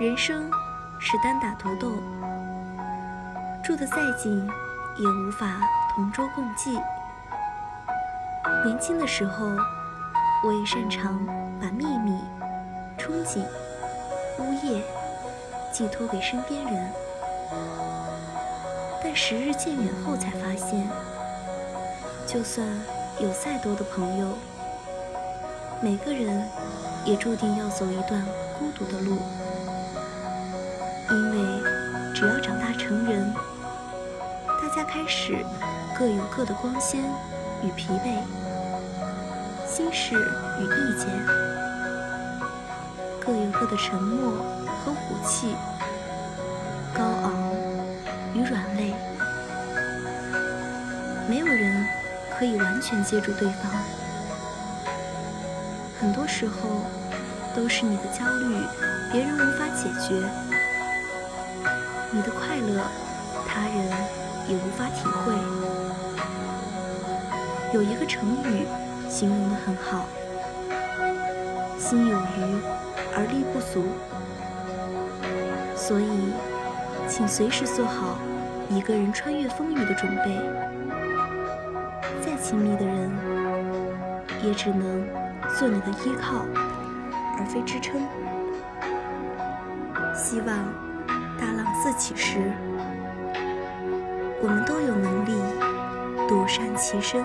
人生是单打独斗，住得再近，也无法同舟共济。年轻的时候，我也擅长把秘密、憧憬、呜咽寄托给身边人，但时日渐远后才发现，就算有再多的朋友，每个人也注定要走一段孤独的路，只要长大成人，大家开始各有各的光鲜与疲惫。心事与意见，各有各的沉默和武气，高昂与软肋，没有人可以完全接住对方。很多时候，都是你的焦虑，别人无法解决；你的快乐，他人也无法体会。有一个成语。形容的很好，心有余而力不足，所以，请随时做好一个人穿越风雨的准备。再亲密的人，也只能做你的依靠，而非支撑。希望大浪四起时，我们都有能力独善其身。